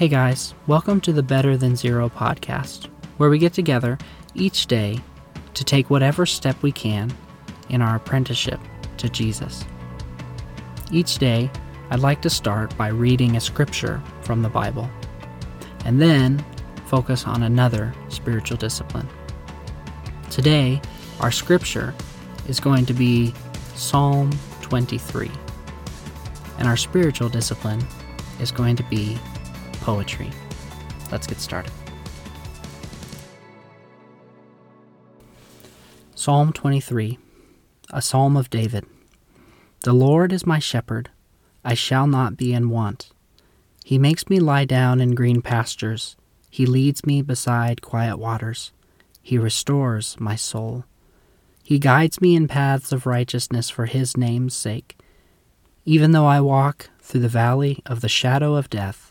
Hey guys, welcome to the Better Than Zero podcast, where we get together each day to take whatever step we can in our apprenticeship to Jesus. Each day, I'd like to start by reading a scripture from the Bible, and then focus on another spiritual discipline. Today, our scripture is going to be Psalm 23, and our spiritual discipline is going to be poetry. Let's get started. Psalm 23, a psalm of David. The Lord is my shepherd, I shall not be in want. He makes me lie down in green pastures, He leads me beside quiet waters, He restores my soul. He guides me in paths of righteousness for His name's sake. Even though I walk through the valley of the shadow of death,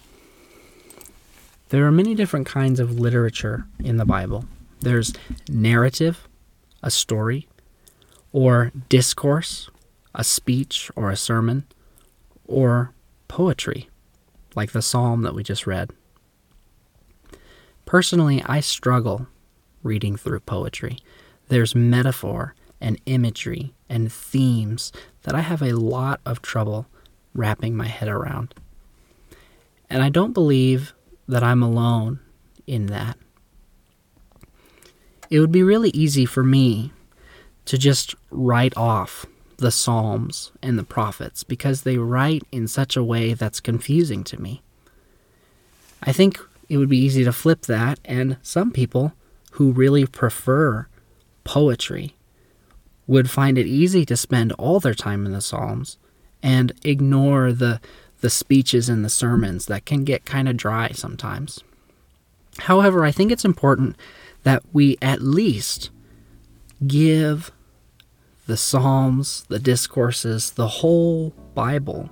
There are many different kinds of literature in the Bible. There's narrative, a story, or discourse, a speech or a sermon, or poetry, like the psalm that we just read. Personally, I struggle reading through poetry. There's metaphor and imagery and themes that I have a lot of trouble wrapping my head around. And I don't believe that I'm alone in that. It would be really easy for me to just write off the Psalms and the prophets because they write in such a way that's confusing to me. I think it would be easy to flip that, and some people who really prefer poetry would find it easy to spend all their time in the Psalms and ignore the the speeches and the sermons that can get kind of dry sometimes. However, I think it's important that we at least give the Psalms, the discourses, the whole Bible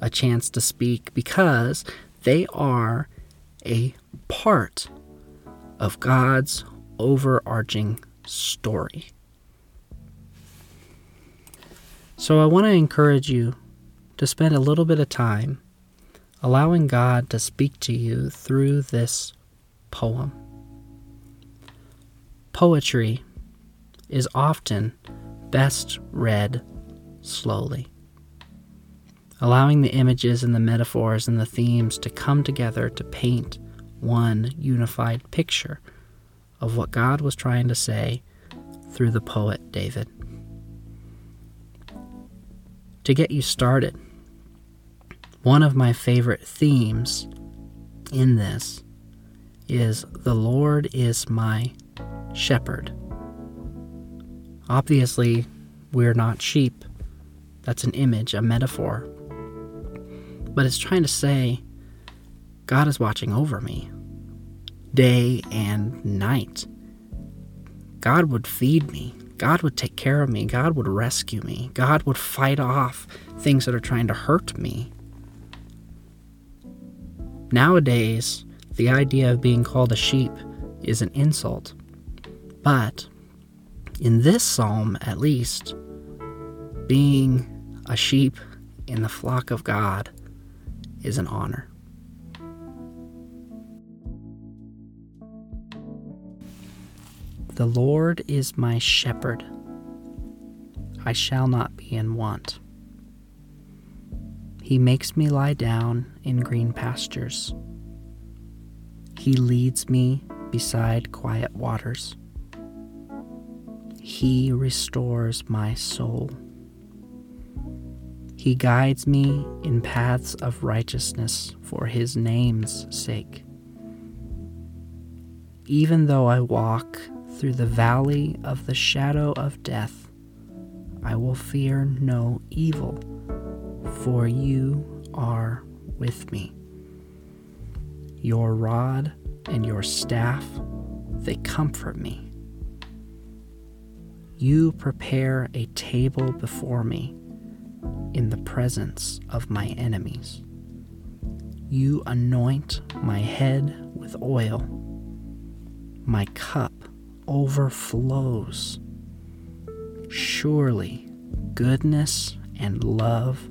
a chance to speak because they are a part of God's overarching story. So I want to encourage you to spend a little bit of time allowing God to speak to you through this poem. Poetry is often best read slowly, allowing the images and the metaphors and the themes to come together to paint one unified picture of what God was trying to say through the poet David. To get you started, one of my favorite themes in this is the Lord is my shepherd. Obviously, we're not sheep. That's an image, a metaphor. But it's trying to say God is watching over me day and night. God would feed me. God would take care of me. God would rescue me. God would fight off things that are trying to hurt me. Nowadays, the idea of being called a sheep is an insult. But in this psalm, at least, being a sheep in the flock of God is an honor. The Lord is my shepherd. I shall not be in want. He makes me lie down in green pastures. He leads me beside quiet waters. He restores my soul. He guides me in paths of righteousness for his name's sake. Even though I walk through the valley of the shadow of death, I will fear no evil for you are with me. Your rod and your staff, they comfort me. You prepare a table before me in the presence of my enemies. You anoint my head with oil. My cup overflows. Surely goodness and love